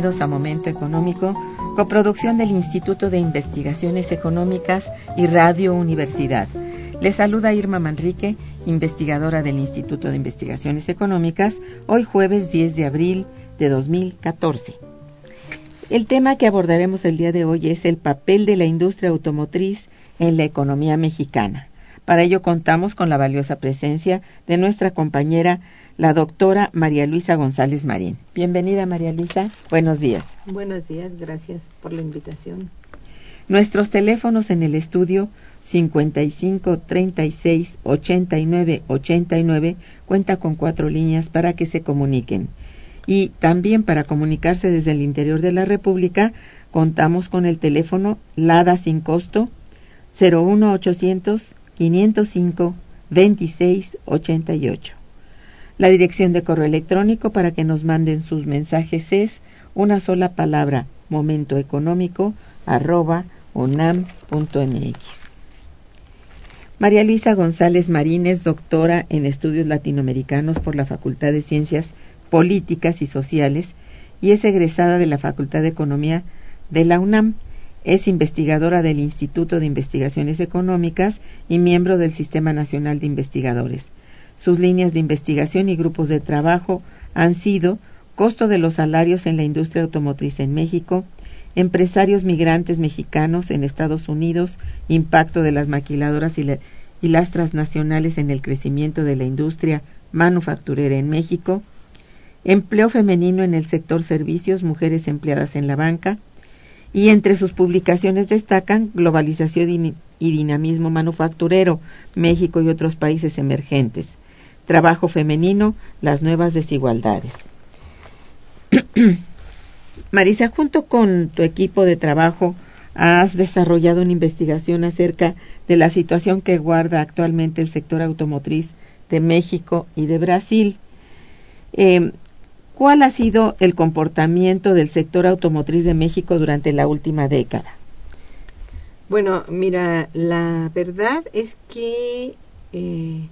Bienvenidos a Momento Económico, coproducción del Instituto de Investigaciones Económicas y Radio Universidad. Les saluda Irma Manrique, investigadora del Instituto de Investigaciones Económicas, hoy jueves 10 de abril de 2014. El tema que abordaremos el día de hoy es el papel de la industria automotriz en la economía mexicana. Para ello contamos con la valiosa presencia de nuestra compañera la doctora María Luisa González Marín. Bienvenida María Luisa, buenos días. Buenos días, gracias por la invitación. Nuestros teléfonos en el estudio 55 36 89 89 cuenta con cuatro líneas para que se comuniquen. Y también para comunicarse desde el interior de la República contamos con el teléfono LADA sin costo 01800 505 26 88. La dirección de correo electrónico para que nos manden sus mensajes es una sola palabra, momentoeconómico, arroba unam.mx. María Luisa González Marín es doctora en estudios latinoamericanos por la Facultad de Ciencias Políticas y Sociales y es egresada de la Facultad de Economía de la UNAM. Es investigadora del Instituto de Investigaciones Económicas y miembro del Sistema Nacional de Investigadores. Sus líneas de investigación y grupos de trabajo han sido costo de los salarios en la industria automotriz en México, empresarios migrantes mexicanos en Estados Unidos, impacto de las maquiladoras y, las transnacionales en el crecimiento de la industria manufacturera en México, empleo femenino en el sector servicios, mujeres empleadas en la banca, y entre sus publicaciones destacan Globalización y Dinamismo Manufacturero, México y otros países emergentes, trabajo femenino, las nuevas desigualdades. Marisa, junto con tu equipo de trabajo, has desarrollado una investigación acerca de la situación que guarda actualmente el sector automotriz de México y de Brasil. Eh, ¿Cuál ha sido el comportamiento del sector automotriz de México durante la última década? Bueno, mira, la verdad es que eh,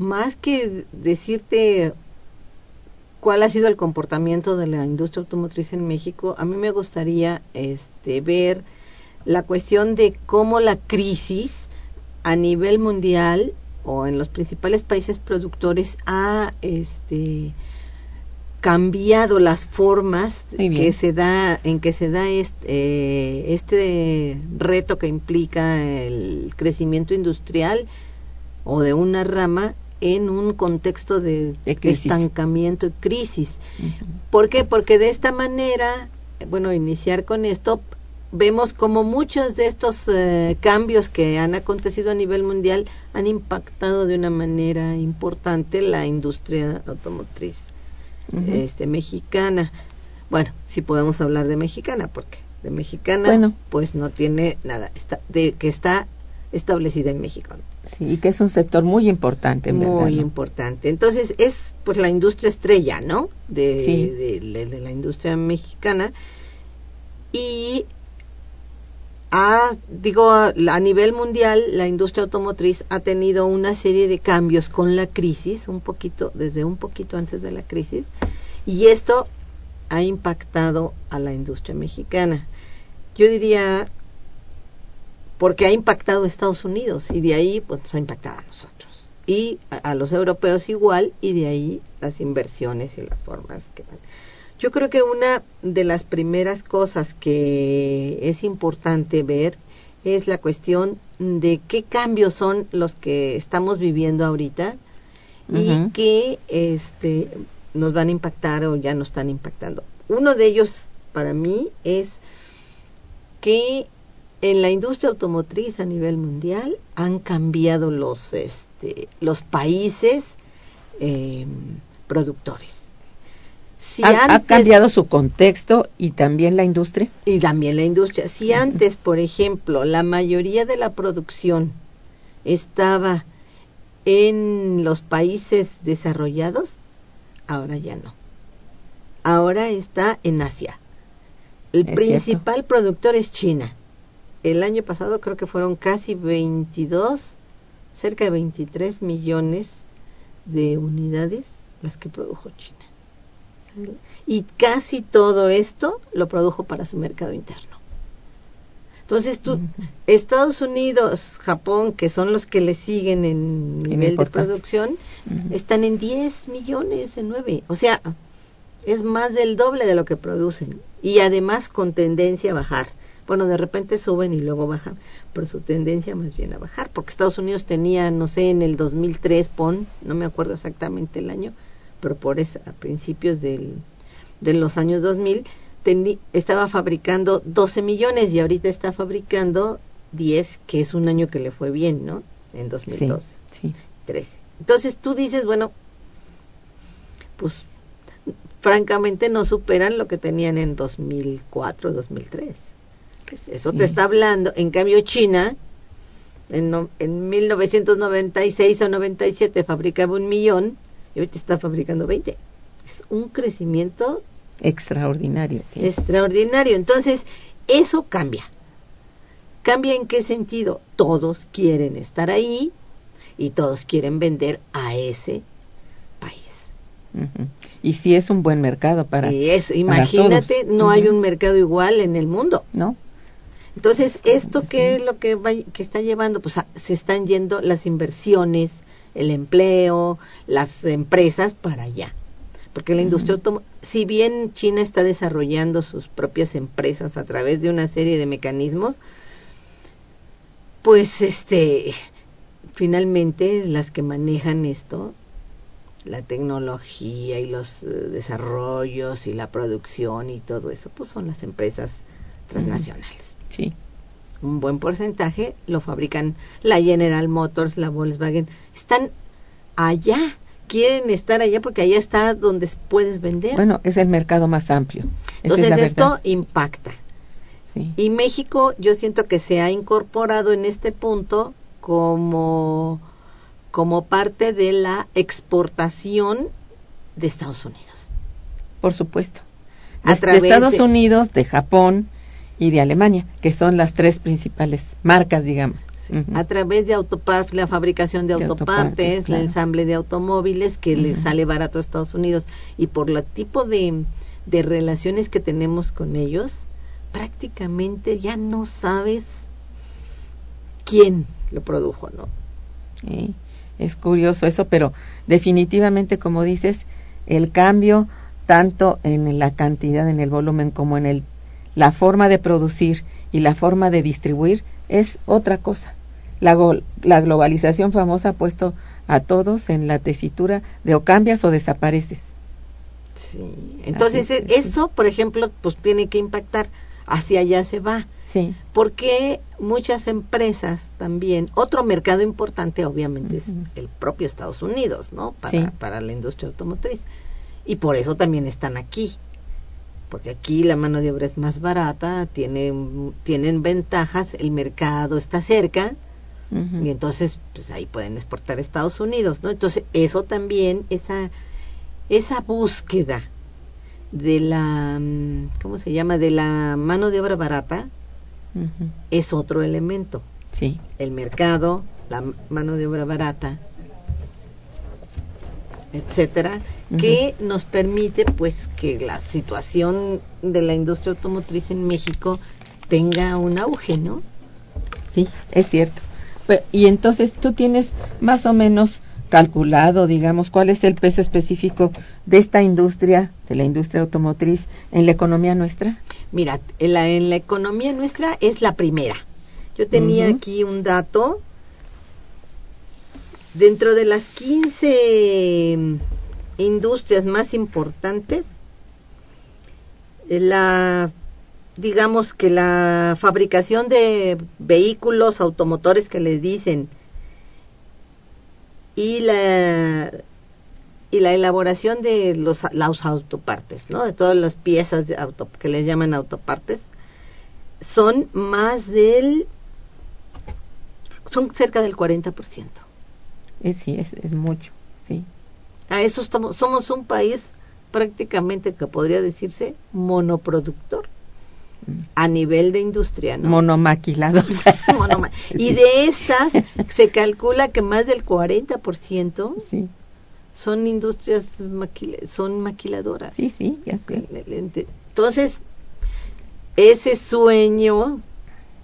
más que decirte cuál ha sido el comportamiento de la industria automotriz en México, a mí me gustaría este, ver la cuestión de cómo la crisis a nivel mundial o en los principales países productores ha este, cambiado las formas que se da en que se da este, este reto que implica el crecimiento industrial o de una rama en un contexto de, estancamiento y crisis. ¿Por qué? Porque de esta manera, bueno, iniciar con esto, vemos como muchos de estos eh, cambios que han acontecido a nivel mundial han impactado de una manera importante la industria automotriz este, mexicana. Bueno, si podemos hablar de mexicana, porque de mexicana pues no tiene nada, está, de que está establecida en México. Sí, y que es un sector muy importante, en Muy verdad, ¿no? importante. Entonces es pues la industria estrella, ¿no? De, Sí. de- de- de la industria mexicana. Y ha, digo, a nivel mundial, la industria automotriz ha tenido una serie de cambios con la crisis, un poquito, desde un poquito antes de la crisis, y esto ha impactado a la industria mexicana. Yo diría, porque ha impactado a Estados Unidos y de ahí pues ha impactado a nosotros y a, a los europeos igual y de ahí las inversiones y las formas que dan. Yo creo que una de las primeras cosas que es importante ver es la cuestión de qué cambios son los que estamos viviendo ahorita y que este nos van a impactar o ya nos están impactando. Uno de ellos para mí es que en la industria automotriz a nivel mundial han cambiado los este, los países eh, productores. Si ha, cambiado su contexto y también la industria. y también la industria. Si antes, por ejemplo, la mayoría de la producción estaba en los países desarrollados, ahora ya no. Ahora está en Asia. El Es principal productor es China. El año pasado creo que fueron casi 22, cerca de 23 millones de unidades las que produjo China. Y casi todo esto lo produjo para su mercado interno. Entonces tú, Estados Unidos, Japón, que son los que le siguen en nivel de producción, están en 10 millones, en 9. O sea, es más del doble de lo que producen. Y además con tendencia a bajar. Bueno, de repente suben y luego bajan, pero su tendencia más bien a bajar, porque Estados Unidos tenía, no sé, en el 2003, pon, no me acuerdo exactamente el año, pero por esa, a principios del, de los años 2000, teni- estaba fabricando 12 millones y ahorita está fabricando 10, que es un año que le fue bien, ¿no? En 2012. Sí, 13. Entonces tú dices, bueno, pues francamente no superan lo que tenían en 2004, 2003. Pues eso te está hablando. En cambio, China, en, no- en 1996 o 97 fabricaba un millón y ahorita está fabricando 20. Es un crecimiento extraordinario. sí. extraordinario. Entonces, eso cambia. ¿Cambia en qué sentido? Todos quieren estar ahí y todos quieren vender a ese país. Y sí es un buen mercado para, y es, para imagínate, todos. no hay un mercado igual en el mundo. ¿no? Entonces, ¿esto qué es lo que, va- que está llevando? Pues a- se están yendo las inversiones, el empleo, las empresas para allá. Porque la industria si bien China está desarrollando sus propias empresas a través de una serie de mecanismos, pues este finalmente las que manejan esto, la tecnología y los eh, desarrollos y la producción y todo eso, pues son las empresas transnacionales Sí. un buen porcentaje lo fabrican la General Motors, la Volkswagen, están allá, quieren estar allá porque allá está donde puedes vender. Bueno, es el mercado más amplio. Esa Entonces esto verdad. impacta. Sí. Y México yo siento que se ha incorporado en este punto como, como parte de la exportación de Estados Unidos. Por supuesto. A De- de través Estados de- Unidos, de Japón y de Alemania, que son las tres principales marcas, digamos. A través de autopartes, la fabricación de, De autopartes, autopartes, claro. el ensamble de automóviles que le Ujú. sale barato a Estados Unidos y por el tipo de, de relaciones que tenemos con ellos, prácticamente ya no sabes quién lo produjo, ¿no? Sí, es curioso eso, pero definitivamente, como dices, el cambio tanto en la cantidad, en el volumen, como en el, la forma de producir y la forma de distribuir es otra cosa. La, la globalización famosa ha puesto a todos en la tesitura de o cambias o desapareces. Sí. Entonces, es, e- eso, por ejemplo, pues tiene que impactar, hacia allá se va. Sí, porque muchas empresas también, otro mercado importante obviamente es el propio Estados Unidos, ¿no? Para, Sí. para la industria automotriz. Y por eso también están aquí, porque aquí la mano de obra es más barata, tienen, tienen ventajas, el mercado está cerca y entonces pues ahí pueden exportar a Estados Unidos, ¿no? Entonces eso también esa esa búsqueda de la mm, ¿cómo se llama? de la mano de obra barata es otro elemento. Sí, El mercado, la mano de obra barata, etcétera, que nos permite pues que la situación de la industria automotriz en México tenga un auge, ¿no? sí, es cierto. Y entonces tú tienes más o menos calculado, digamos, cuál es el peso específico de esta industria, de la industria automotriz, en la economía nuestra. Mira, en la, en la economía nuestra es la primera. Yo tenía aquí un dato. Dentro de las 15 industrias más importantes, eh, la digamos que la fabricación de vehículos automotores que les dicen y la y la elaboración de los, los autopartes, ¿no? De todas las piezas que les llaman autopartes, son más del, son cerca del 40%. Eh, sí, es, es mucho, sí. A eso estamos, somos un país prácticamente que podría decirse monoproductor a nivel de industria, ¿no? Monomaquilador. Monoma- Y de estas se calcula que más del 40% Sí, son industrias maquila- son maquiladoras. sí, sí, ya sé. Entonces, ese sueño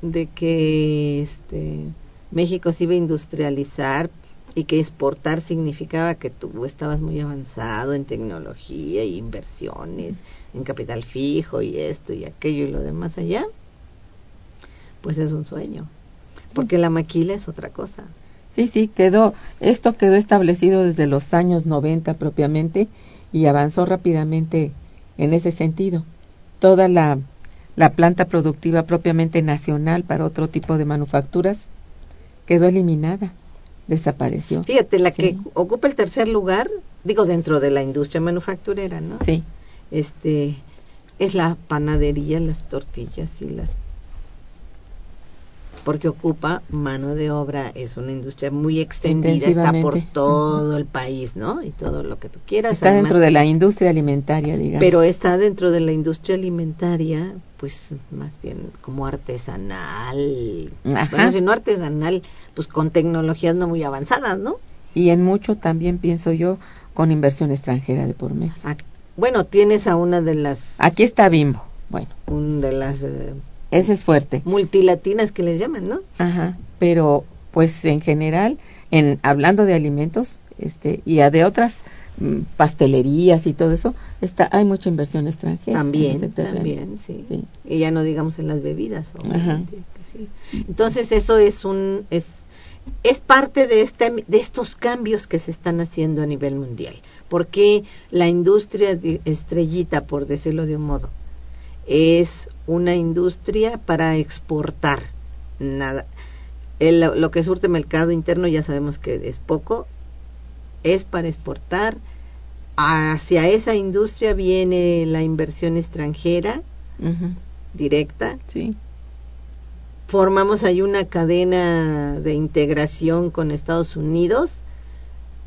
de que este México se iba a industrializar y que exportar significaba que tú estabas muy avanzado en tecnología y inversiones, en capital fijo y esto y aquello y lo demás allá, pues es un sueño. Porque la maquila es otra cosa. Sí, sí, quedó, esto quedó establecido desde los años 90 propiamente y avanzó rápidamente en ese sentido. Toda la, la planta productiva propiamente nacional para otro tipo de manufacturas quedó eliminada, desapareció. Fíjate, la Sí. que ocupa el tercer lugar, digo dentro de la industria manufacturera, ¿no? Sí, este es la panadería, las tortillas y las porque ocupa mano de obra, es una industria muy extendida, está por todo el país, ¿no? Y todo lo que tú quieras. está además, dentro de la industria alimentaria, digamos. pero está dentro de la industria alimentaria, pues más bien como artesanal. Ajá. Bueno, si no artesanal, pues con tecnologías no muy avanzadas, ¿no? y en mucho también pienso yo con inversión extranjera de por medio. Ah, Bueno, tienes a una de las Aquí está Bimbo. Bueno, un de las eh, ese es fuerte. multilatinas que les llaman, ¿no? Ajá, pero pues en general, en hablando de alimentos, este y a de otras mm, pastelerías y todo eso, está hay mucha inversión extranjera. También, también, sí. Sí. Y ya no digamos en las bebidas, Ajá. obviamente, que sí. Entonces eso es un es es parte de este de estos cambios que se están haciendo a nivel mundial, porque la industria de estrellita, por decirlo de un modo, es una industria para exportar. Nada el- lo que surte mercado interno ya sabemos que es poco, es para exportar. Hacia esa industria viene la inversión extranjera directa. Sí. Formamos ahí una cadena de integración con Estados Unidos,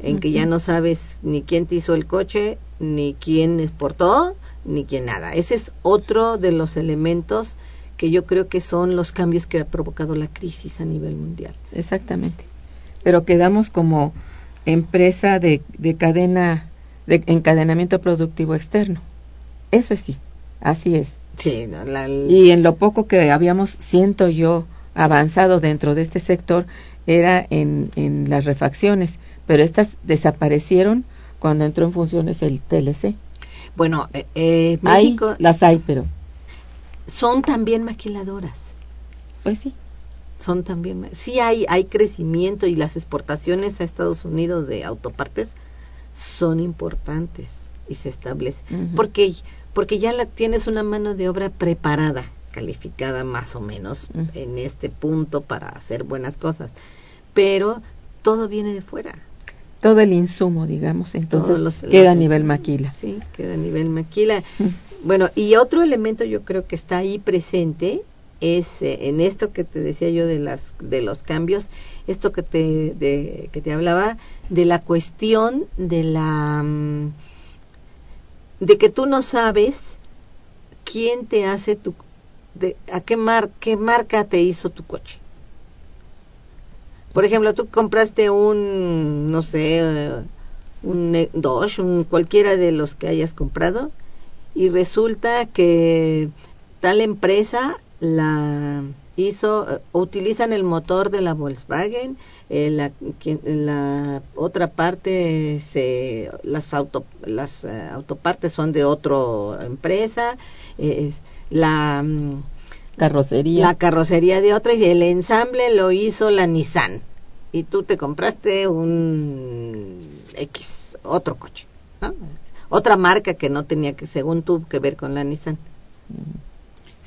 en que ya no sabes ni quién te hizo el coche, ni quién exportó, ni quién nada. Ese es otro de los elementos que yo creo que son los cambios que ha provocado la crisis a nivel mundial. Exactamente. Pero quedamos como empresa de, de cadena, de encadenamiento productivo externo. Eso es sí, así es. Sí, no, la- Y en lo poco que habíamos, siento yo, avanzado dentro de este sector, era en, en las refacciones, pero estas desaparecieron cuando entró en funciones el TLC. Bueno, eh, eh, Hay, México las hay, pero son también maquiladoras. pues sí, son también sí hay hay crecimiento y las exportaciones a Estados Unidos de autopartes son importantes y se establece porque porque ya la tienes una mano de obra preparada calificada más o menos en este punto para hacer buenas cosas pero todo viene de fuera todo el insumo, digamos, entonces los- queda a nivel maquila. sí queda a nivel maquila Mm. bueno y otro elemento yo creo que está ahí presente es eh, en esto que te decía yo de las de los cambios, esto que te de, que te hablaba de la cuestión de la mm, de que tú no sabes quién te hace tu de a qué mar qué marca te hizo tu coche. Por ejemplo, tú compraste un no sé, eh, un Dodge, un cualquiera de los que hayas comprado y resulta que tal empresa la hizo, eh, utilizan el motor de la Volkswagen, eh, la, la, otra parte, se, las, auto, las autopartes son de otra empresa, eh, la mm, carrocería. La carrocería de otra y el ensamble lo hizo la Nissan. Y tú te compraste un X, otro coche, ¿no? otra marca que no tenía que, según tú, que ver con la Nissan.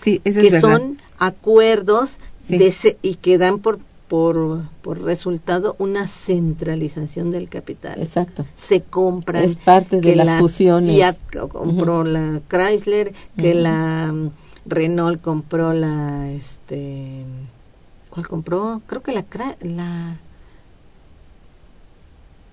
Sí, eso que es verdad. son acuerdos sí. de se, y que dan por, por, por resultado una centralización del capital. Exacto. Se compran. Es parte de las la fusiones. Fiat compró uh -huh. la Chrysler, que uh -huh. la Renault compró la, este, ¿cuál compró? Creo que la, la,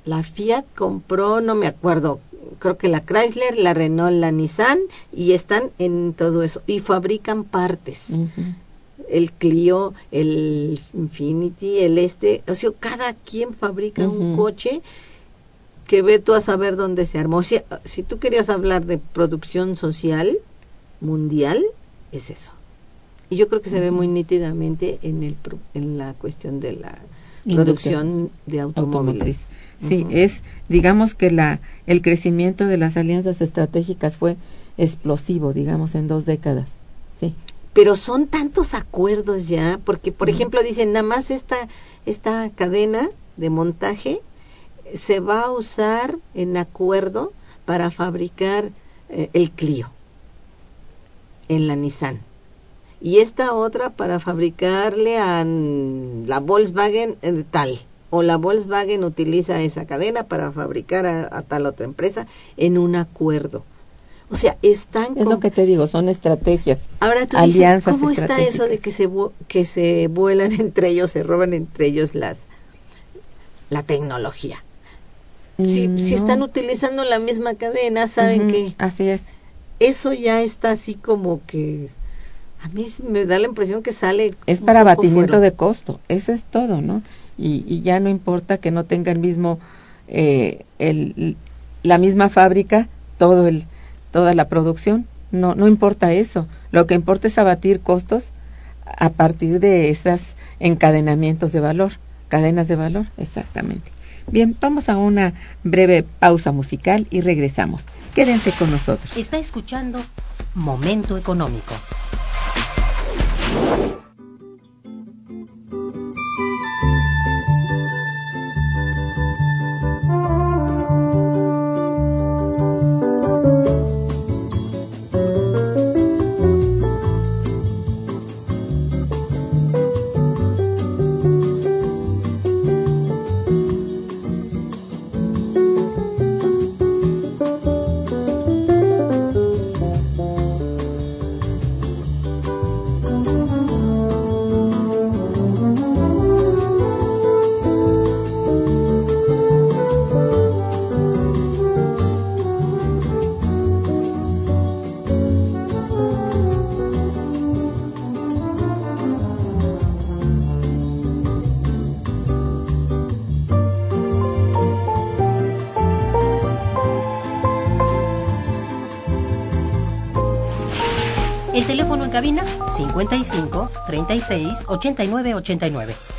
la Fiat compró, no me acuerdo, creo que la Chrysler, la Renault, la Nissan y están en todo eso y fabrican partes. Uh -huh. El Clio, el Infinity, el este, o sea, cada quien fabrica uh -huh. un coche que ve tú a saber dónde se armó. Si, si tú querías hablar de producción social mundial, es eso. Y yo creo que se ve muy nítidamente en, el, en la cuestión de la producción de automóviles. Sí, uh -huh. es, digamos que la, el crecimiento de las alianzas estratégicas fue explosivo, digamos, en dos décadas. Sí. Pero son tantos acuerdos ya, porque, por uh -huh. ejemplo, dicen, nada más esta, esta cadena de montaje se va a usar en acuerdo para fabricar eh, el Clio en la Nissan. Y esta otra para fabricarle a la Volkswagen eh, tal o la Volkswagen utiliza esa cadena para fabricar a, a tal otra empresa en un acuerdo. O sea, están es lo que te digo, son estrategias. Ahora tú alianzas dices, ¿cómo está eso de que se que se vuelan entre ellos, se roban entre ellos las la tecnología? Si, no. si están utilizando la misma cadena, saben uh -huh, que así es. Eso ya está así como que a mí me da la impresión que sale es para abatimiento fuera. de costo, eso es todo, ¿no? Y, y, ya no importa que no tenga el mismo eh, el, la misma fábrica todo el toda la producción no no importa eso lo que importa es abatir costos a partir de esos encadenamientos de valor cadenas de valor exactamente bien vamos a una breve pausa musical y regresamos. Quédense con nosotros. Está escuchando momento económico 55 36 89 89.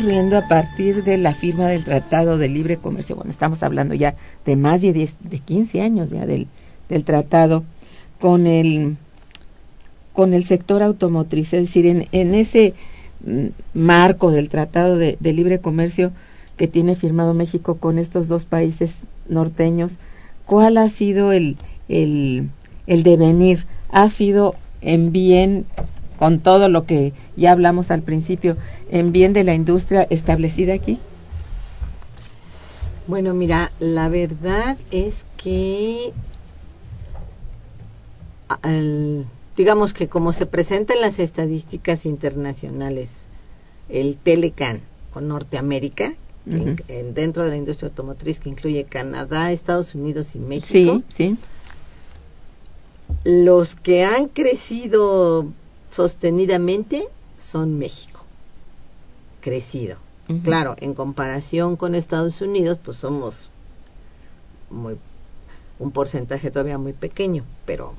Ocurriendo a partir de la firma del Tratado de Libre Comercio? Bueno, estamos hablando ya de más de, 10, de 15 años ya del, del tratado con el, con el sector automotriz, es decir, en, en ese mm, marco del Tratado de, Libre Comercio que tiene firmado México con estos dos países norteños, ¿cuál ha sido el, el, el devenir? ¿Ha sido en bien con todo lo que ya hablamos al principio, en bien de la industria establecida aquí? Bueno, mira, la verdad es que al- digamos que como se presenta en las estadísticas internacionales, el Telecan con Norteamérica, en- en- dentro de la industria automotriz que incluye Canadá, Estados Unidos y México, Sí, sí. los que han crecido sostenidamente son México. Crecido. Claro, en comparación con Estados Unidos, pues somos muy un porcentaje todavía muy pequeño, pero.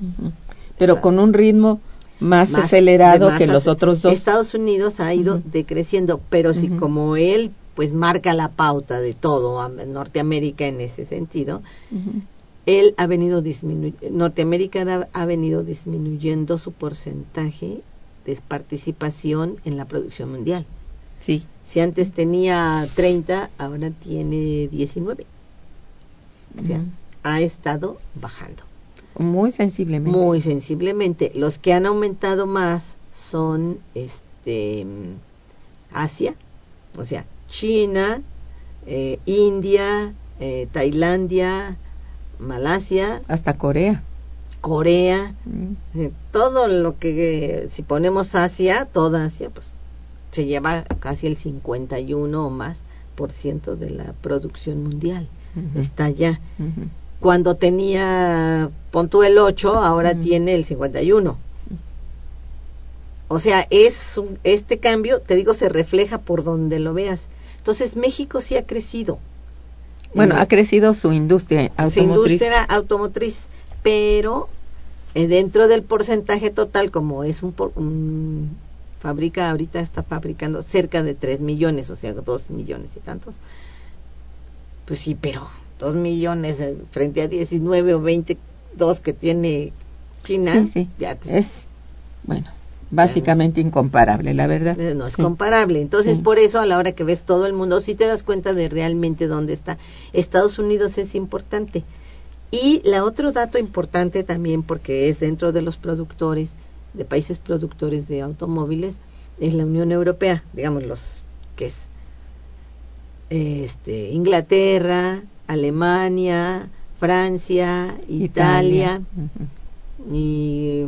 Pero Está- con un ritmo más, más- acelerado más que los otros dos. Estados Unidos ha ido decreciendo, pero si como él pues marca la pauta de todo a- Norteamérica en ese sentido, él ha venido disminuyendo, Norteamérica ha venido disminuyendo su porcentaje de participación en la producción mundial. Sí. Si antes tenía 30, ahora tiene 19. O sea, ha estado bajando Muy sensiblemente. muy sensiblemente. Los que han aumentado más son este Asia, o sea, China, eh, India, eh, Tailandia, Malasia, Hasta Corea. Corea, Mm. eh, todo lo que eh, si ponemos Asia, toda Asia, pues se lleva casi el 51 o más por ciento de la producción mundial. Está allá. Ujú. Cuando tenía, pon tú el 8, ahora tiene el 51. O sea, es un- este cambio, te digo, se refleja por donde lo veas. Entonces, México sí ha crecido. Bueno, En- ha crecido su industria su automotriz. industria automotriz, pero eh, dentro del porcentaje total, como es un, por- un- fabrica, ahorita está fabricando cerca de 3 millones, o sea, 2 millones y tantos. Pues sí, pero 2 millones eh, frente a 19 o 22 que tiene China, Sí, sí. ya te- Es, bueno, básicamente incomparable, la verdad. eh, no es Sí. comparable. Entonces, por eso a la hora que ves todo el mundo, sí te das cuenta de realmente dónde está. Estados Unidos es importante. Y la otro dato importante también, porque es dentro de los productores, de países productores de automóviles, es la Unión Europea, digamos los que es este Inglaterra, Alemania, Francia, Italia, y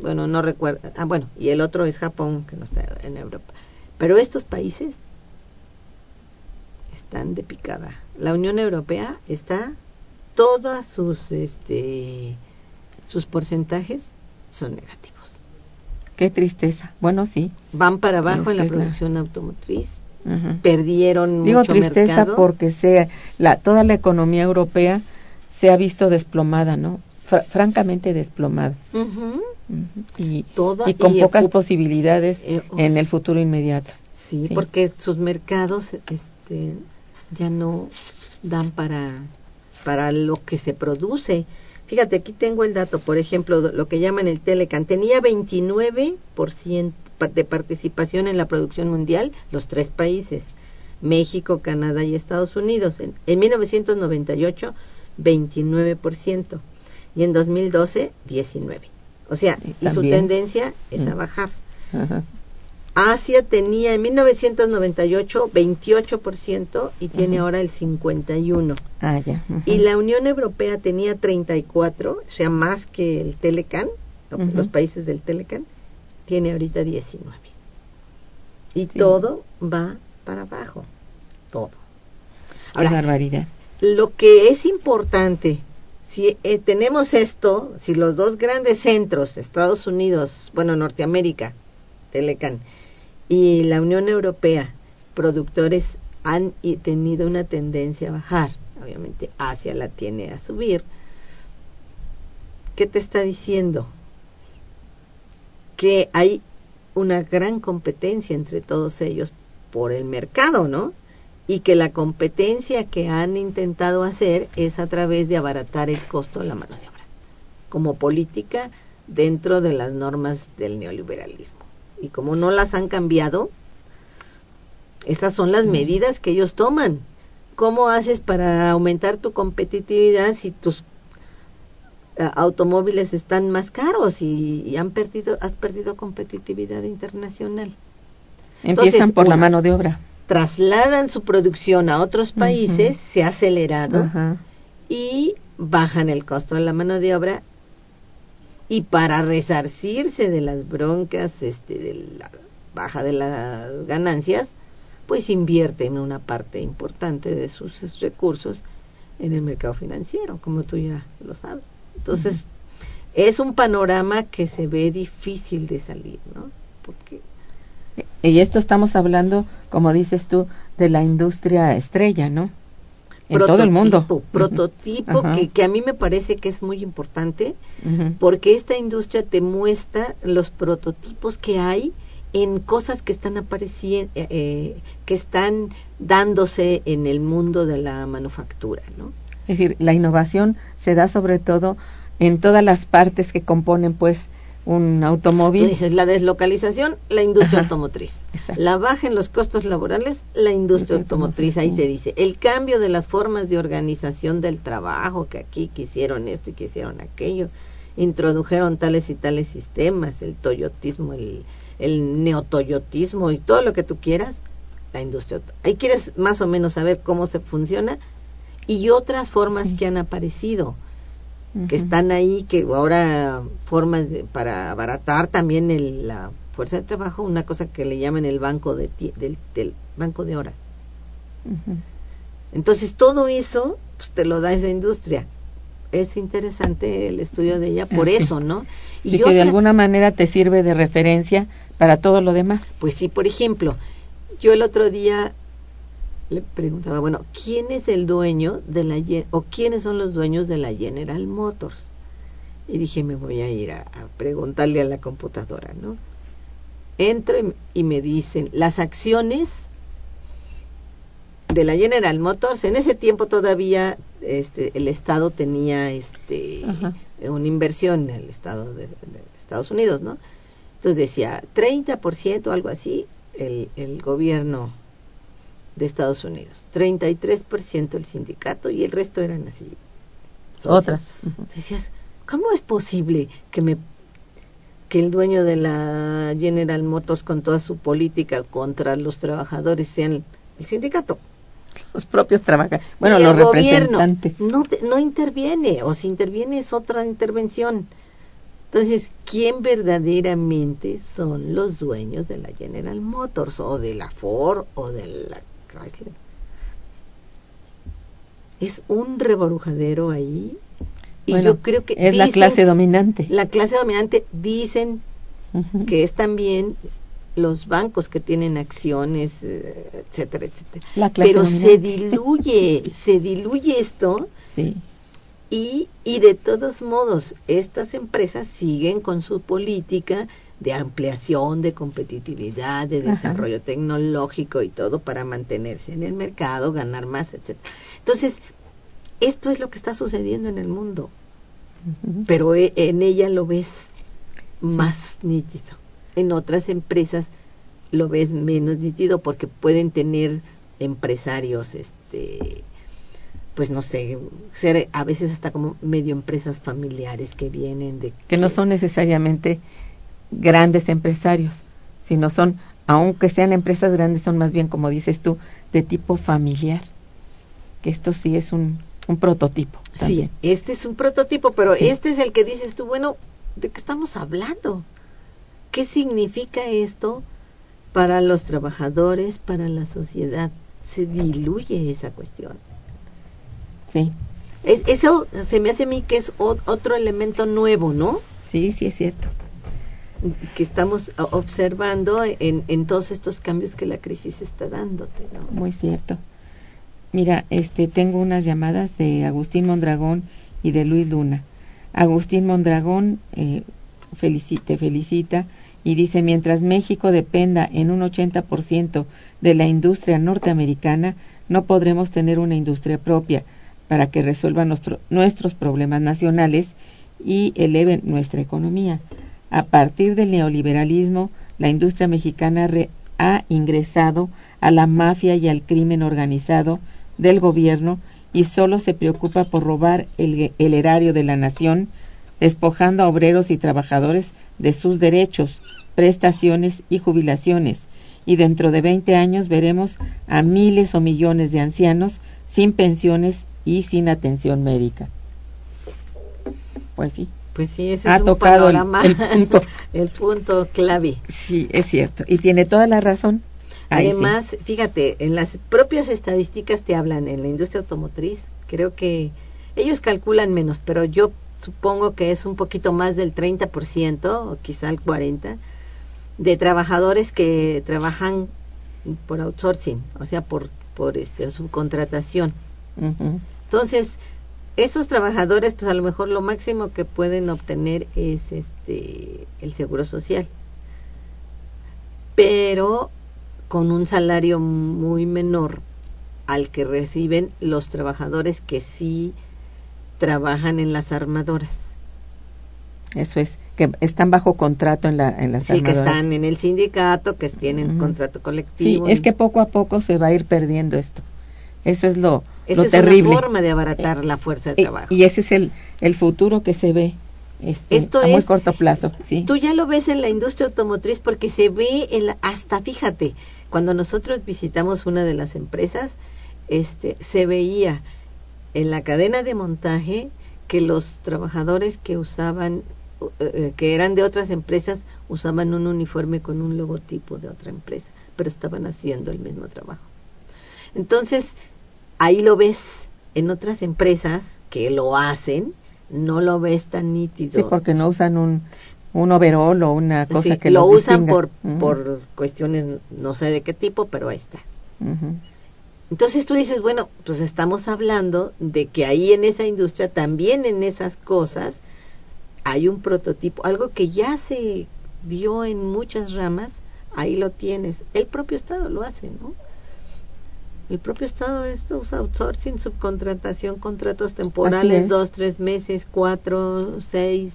bueno, no recuerdo, ah bueno, y el otro es Japón, que no está en Europa. Pero estos países están de picada. La Unión Europea está todas sus este sus porcentajes son negativos. Qué tristeza. Bueno, sí. Van para abajo en la producción automotriz, Ujú. perdieron Digo mucho tristeza mercado. porque sea la, toda la economía europea se ha visto desplomada, ¿no? Fra- francamente desplomada. Y, Toda- y con y pocas posibilidades eh, oh. en el futuro inmediato. Sí, Sí. porque sus mercados este, ya no dan para, para lo que se produce. Fíjate, aquí tengo el dato, por ejemplo, lo que llaman el Telecan. Tenía 29% pa- de participación en la producción mundial, los tres países, México, Canadá y Estados Unidos. En, en 1998, 29%. Y en 2012, 19%. O sea, Sí, y su tendencia es a Mm. bajar. Ajá. Asia tenía en 1998 28% y tiene ahora el 51%. Ah, ya. Y la Unión Europea tenía 34, o sea, más que el Telecan, los países del Telecan, tiene ahorita 19. Y Sí. todo va para abajo, todo. Qué Ahora, barbaridad. lo que es importante, si eh, tenemos esto, si los dos grandes centros, Estados Unidos, bueno, Norteamérica, Telecan, y la Unión Europea, productores, han tenido una tendencia a bajar, obviamente Asia la tiene a subir, ¿qué te está diciendo? Que hay una gran competencia entre todos ellos por el mercado, ¿no? y que la competencia que han intentado hacer es a través de abaratar el costo de la mano de obra, como política dentro de las normas del neoliberalismo. Y como no las han cambiado, estas son las medidas que ellos toman. ¿Cómo haces para aumentar tu competitividad si tus eh, automóviles están más caros y, y han perdido, has perdido competitividad internacional? Empiezan Entonces, por la mano de obra. trasladan su producción a otros países, se ha acelerado y bajan el costo de la mano de obra y para resarcirse de las broncas, este, de la baja de las ganancias, pues invierten una parte importante de sus recursos en el mercado financiero, como tú ya lo sabes. Entonces, es un panorama que se ve difícil de salir, ¿no? Porque Y esto estamos hablando, como dices tú, de la industria estrella, ¿no? En todo el mundo. prototipo, que, que a mí me parece que es muy importante porque esta industria te muestra los prototipos que hay en cosas que están apareciendo, que están dándose en el mundo de la manufactura, ¿no? Es decir, la innovación se da sobre todo en todas las partes que componen, pues, un automóvil. Dices, la deslocalización, la industria Ajá. automotriz. Exacto. La baja en los costos laborales, la industria automotriz. Ahí sí. te dice, el cambio de las formas de organización del trabajo, que aquí quisieron esto y quisieron aquello, introdujeron tales y tales sistemas, el toyotismo, el, el neotoyotismo y todo lo que tú quieras, la industria. Ahí quieres más o menos saber cómo se funciona y otras formas Sí. que han aparecido que están ahí, que ahora formas de- para abaratar también el- la fuerza de trabajo, una cosa que le llaman el banco de del, del banco de horas. Entonces todo eso pues, te lo da esa industria. Es interesante el estudio de ella por Ah, sí. eso, ¿no? Sí, que de alguna manera te sirve de referencia para todo lo demás. Pues sí, por ejemplo, yo el otro día le preguntaba, bueno, ¿quién es el dueño de la o quiénes son los dueños de la General Motors? Y dije, me voy a ir a, a preguntarle a la computadora, ¿no? Entro y, y me dicen, las acciones de la General Motors, en ese tiempo todavía este, el Estado tenía este, Ajá. una inversión, el Estado de, de Estados Unidos, ¿no? Entonces decía 30%, algo así, el, el gobierno de Estados Unidos, 33% el sindicato y el resto eran así. socios. Otras. Decías, ¿cómo es posible que me que el dueño de la General Motors con toda su política contra los trabajadores sean el sindicato? Los propios trabajadores. Bueno, Y los el gobierno no, no interviene, o si interviene es otra intervención. Entonces, ¿quién verdaderamente son los dueños de la General Motors, o de la Ford, o de la Chrysler? Es un reborujadero ahí. Y Bueno, yo creo que es la dicen- clase dominante. La clase dominante dicen que es también los bancos que tienen acciones, eh, etcétera, etcétera. La clase Pero se diluye, se diluye esto Sí. y, y de todos modos estas empresas siguen con su política de ampliación, de competitividad, de Ajá. desarrollo tecnológico y todo para mantenerse en el mercado, ganar más, etcétera. Entonces, esto es lo que está sucediendo en el mundo, pero e- en ella lo ves más nítido. En otras empresas lo ves menos nítido porque pueden tener empresarios, este, pues no sé, ser a veces hasta como medio empresas familiares que vienen de que no son necesariamente grandes empresarios, sino son aunque sean empresas grandes, son más bien, como dices tú, de tipo familiar. Que esto sí es un, un prototipo. Sí, este es un prototipo, pero este es el que dices tú, bueno, ¿de qué estamos hablando? ¿Qué significa esto para los trabajadores, para la sociedad? Se diluye esa cuestión. Sí. Es, eso se me hace a mí que es otro elemento nuevo, ¿no? Sí, sí es cierto. Que estamos observando en, en todos estos cambios que la crisis está dándote, ¿no? Muy cierto. Mira, este, tengo unas llamadas de Agustín Mondragón y de Luis Luna. Agustín Mondragón eh, te felicita y dice, mientras México dependa en un 80% de la industria norteamericana, no podremos tener una industria propia para que resuelva nuestros problemas nacionales y eleven nuestra economía. A partir del neoliberalismo, la industria mexicana ha ingresado a la mafia y al crimen organizado del gobierno y solo se preocupa por robar el, erario de la nación, despojando a obreros y trabajadores de sus derechos, prestaciones y jubilaciones. Y dentro de 20 años veremos a miles o millones de ancianos sin pensiones y sin atención médica. Pues sí. Pues sí, ese ha es un tocado el, punto. el punto clave. Sí, es cierto. Y tiene toda la razón. Además, fíjate, en las propias estadísticas te hablan en la industria automotriz, creo que ellos calculan menos, pero yo supongo que es un poquito más del 30% o quizá el 40% de trabajadores que trabajan por outsourcing, o sea, por, por este, subcontratación. Entonces, esos trabajadores, pues a lo mejor lo máximo que pueden obtener es este el seguro social. Pero con un salario muy menor al que reciben los trabajadores que sí trabajan en las armadoras. Eso es, que están bajo contrato en, la, en las sí, que están en el sindicato, que tienen contrato colectivo. Sí, es que poco a poco se va a ir perdiendo esto. Eso es lo, Esa es terrible. una forma de abaratar la fuerza de trabajo. Y ese es el, el futuro que se ve este, Esto a muy corto plazo. ¿sí? Tú ya lo ves en la industria automotriz porque se ve en hasta, fíjate, cuando nosotros visitamos una de las empresas, este, se veía en la cadena de montaje que los trabajadores que usaban, eh, eh, que eran de otras empresas, usaban un uniforme con un logotipo de otra empresa, pero estaban haciendo el mismo trabajo. Entonces, ahí lo ves en otras empresas que lo hacen, no lo ves tan nítido. Sí, porque no usan un, un overol o una cosa que lo usan por, por cuestiones no sé de qué tipo, pero ahí está. Entonces tú dices, bueno, pues estamos hablando de que ahí en esa industria, también en esas cosas, hay un prototipo, algo que ya se dio en muchas ramas, ahí lo tienes. El propio Estado lo hace, ¿no? El propio Estado usa outsourcing, subcontratación, contratos temporales, dos, tres meses, cuatro, seis,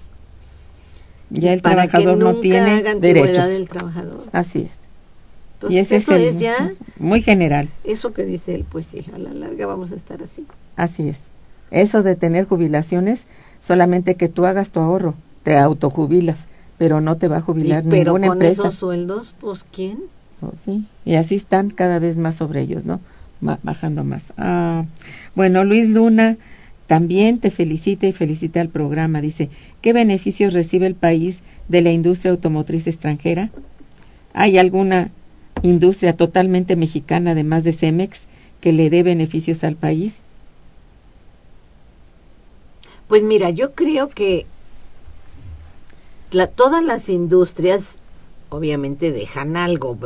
ya el trabajador no tiene derechos. del trabajador. Así es. y ese eso es, ya muy general. Eso que dice él, pues sí, a la larga vamos a estar así. Así es. Eso de tener jubilaciones, solamente que tú hagas tu ahorro, te autojubilas, pero no te va a jubilar ninguna pero con esos sueldos, pues ¿quién? Oh, sí, y así están cada vez más sobre ellos, ¿no? Bajando más. Ah, bueno, Luis Luna también te felicita y felicita al programa. Dice, ¿qué beneficios recibe el país de la industria automotriz extranjera? ¿Hay alguna industria totalmente mexicana, además de Cemex, que le dé beneficios al país? Pues mira, yo creo que todas las industrias obviamente dejan algo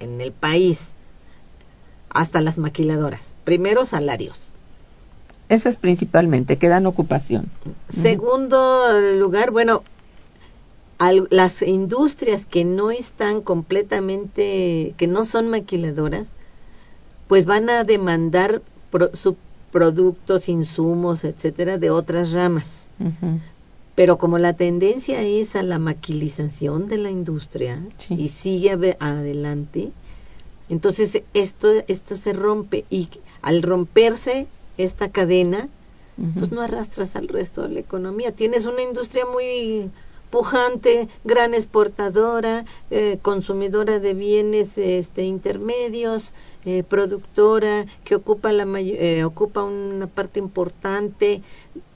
en el país, hasta las maquiladoras. Primero salarios eso es principalmente, que dan ocupación. Segundo lugar, bueno, las industrias que no están completamente, que no son maquiladoras, pues van a demandar sus productos, insumos, etcétera, de otras ramas. Pero como la tendencia es a la maquilización de la industria y sigue adelante, entonces esto, esto se rompe y al romperse esta cadena, pues no arrastras al resto de la economía. Tienes una industria muy pujante, gran exportadora, eh, consumidora de bienes este, intermedios, eh, productora, que ocupa, la eh, ocupa una parte importante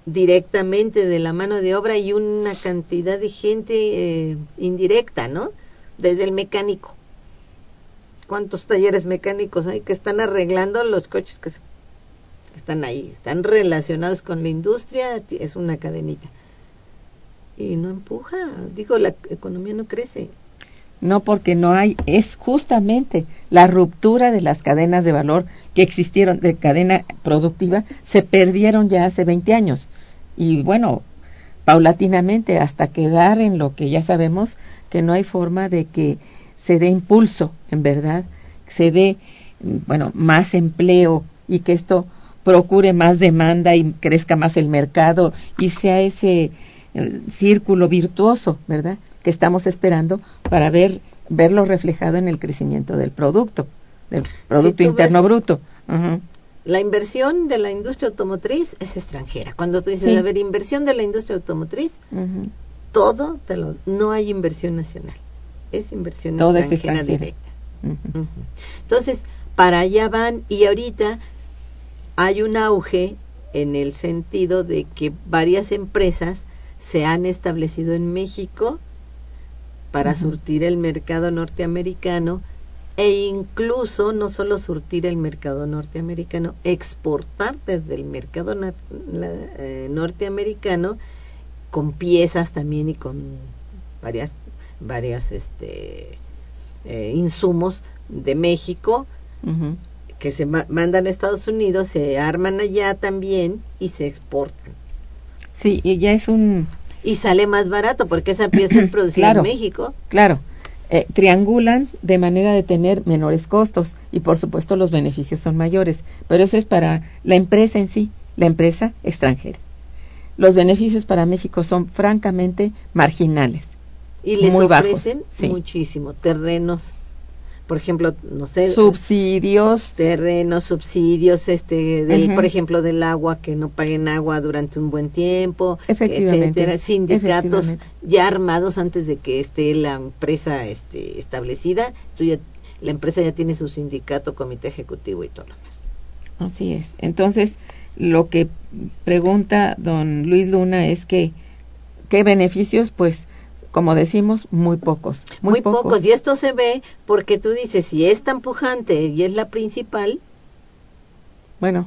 directamente de la mano de obra y una cantidad de gente indirecta, ¿no? Desde el mecánico. ¿Cuántos talleres mecánicos hay que están arreglando los coches que están ahí? Están relacionados con la industria, es una cadenita y no empuja. Digo, la economía no crece. No, porque no hay, es justamente la ruptura de las cadenas de valor que existieron, de cadena productiva, se perdieron ya hace 20 años. Y bueno, paulatinamente, hasta quedar en lo que ya sabemos, que no hay forma de que se dé impulso, en verdad, se dé, bueno, más empleo y que esto procure más demanda y crezca más el mercado y sea ese círculo virtuoso, ¿verdad? Que estamos esperando para ver verlo reflejado en el crecimiento del producto, del producto interno bruto. La inversión de la industria automotriz es extranjera. Cuando tú dices, a ver, inversión de la industria automotriz, todo, te lo, no hay inversión nacional. Es inversión extranjera, directa. Entonces, para allá van y ahorita hay un auge en el sentido de que varias empresas se han establecido en México para surtir el mercado norteamericano e incluso no solo surtir el mercado norteamericano, exportar desde el mercado eh, norteamericano con piezas también y con varias varias este eh, insumos de México que se mandan a Estados Unidos, se arman allá también y se exportan. Sí, y ya es un... Y sale más barato porque esa pieza es producida en México. Claro, eh, triangulan de manera de tener menores costos y por supuesto los beneficios son mayores, pero eso es para la empresa en sí, la empresa extranjera. Los beneficios para México son francamente marginales. Y les ofrecen muchísimo, terrenos. Por ejemplo, no sé, subsidios, terrenos, subsidios, este, del, por ejemplo, del agua que no paguen agua durante un buen tiempo, etcétera, sindicatos ya armados antes de que esté la empresa este, establecida, la empresa ya tiene su sindicato, comité ejecutivo y todo lo demás. Así es. Entonces, lo que pregunta don Luis Luna es que qué beneficios, pues como decimos, muy pocos. Muy, pocos. Y esto se ve porque tú dices, si es tan pujante y es la principal, bueno,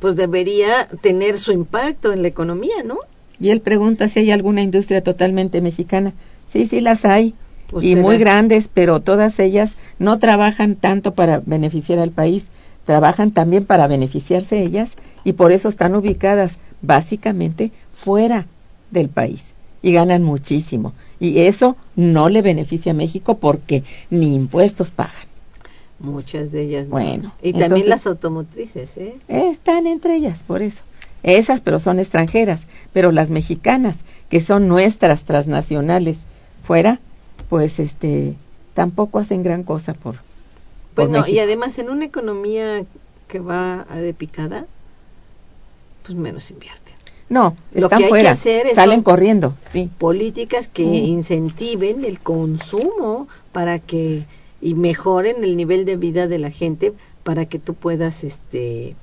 pues debería tener su impacto en la economía, ¿no? Y él pregunta si hay alguna industria totalmente mexicana. Sí, sí las hay. Pues y muy grandes, pero todas ellas no trabajan tanto para beneficiar al país, trabajan también para beneficiarse ellas y por eso están ubicadas básicamente fuera del país y ganan muchísimo. Y eso no le beneficia a México porque ni impuestos pagan. Muchas de ellas. Bueno. Y también las automotrices, ¿eh? Están entre ellas, por eso. Esas, pero son extranjeras. Pero las mexicanas, que son nuestras transnacionales fuera, pues este, tampoco hacen gran cosa por. Bueno, y además en una economía que va a de picada, pues menos invierte. No, están fuera, salen corriendo. Sí. Políticas que mm. incentiven el consumo para que y mejoren el nivel de vida de la gente para que tú puedas este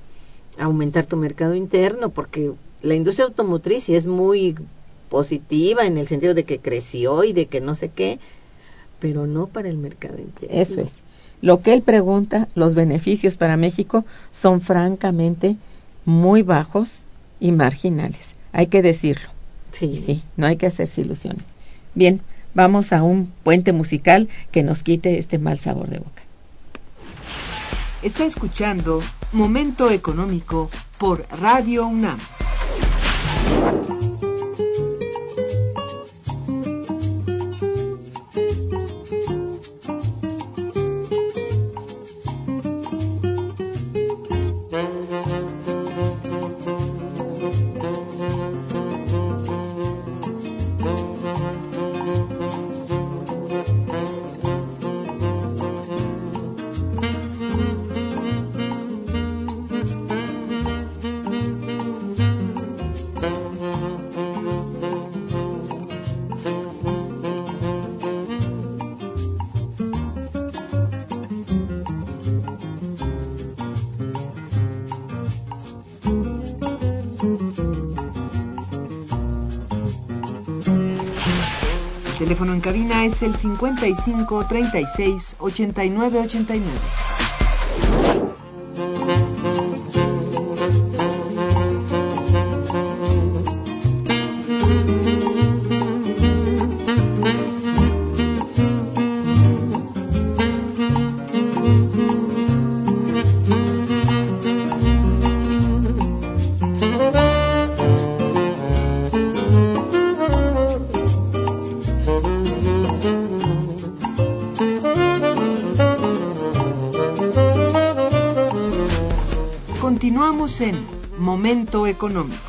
aumentar tu mercado interno porque la industria automotriz sí es muy positiva en el sentido de que creció y de que no sé qué, pero no para el mercado interno. Eso es. Lo que él pregunta, los beneficios para México son francamente muy bajos y marginales. Hay que decirlo. Sí. Sí, no hay que hacerse ilusiones. Bien, vamos a un puente musical que nos quite este mal sabor de boca. Está escuchando Momento Económico por Radio UNAM. Es el 55 36 89 89. Momento Económico.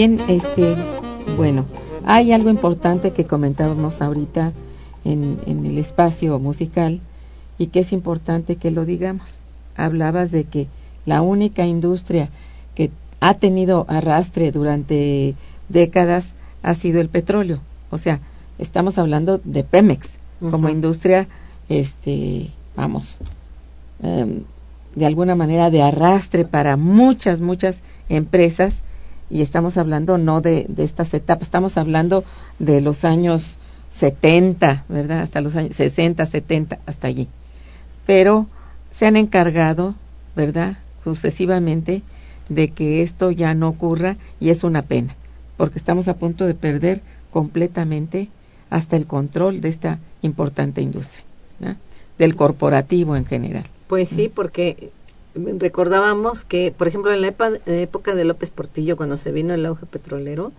Este, bueno, hay algo importante que comentábamos ahorita en, en el espacio musical y que es importante que lo digamos. Hablabas de que la única industria que ha tenido arrastre durante décadas ha sido el petróleo. O sea, estamos hablando de Pemex como industria, este, vamos, em, de alguna manera de arrastre para muchas, muchas empresas y estamos hablando no de, de estas etapas, estamos hablando de los años 70, ¿verdad? Hasta los años 60, 70, hasta allí. Pero se han encargado, ¿verdad? Sucesivamente de que esto ya no ocurra y es una pena, porque estamos a punto de perder completamente hasta el control de esta importante industria, del corporativo en general. Pues sí, porque recordábamos que, por ejemplo, en la época de López Portillo, cuando se vino el auge petrolero,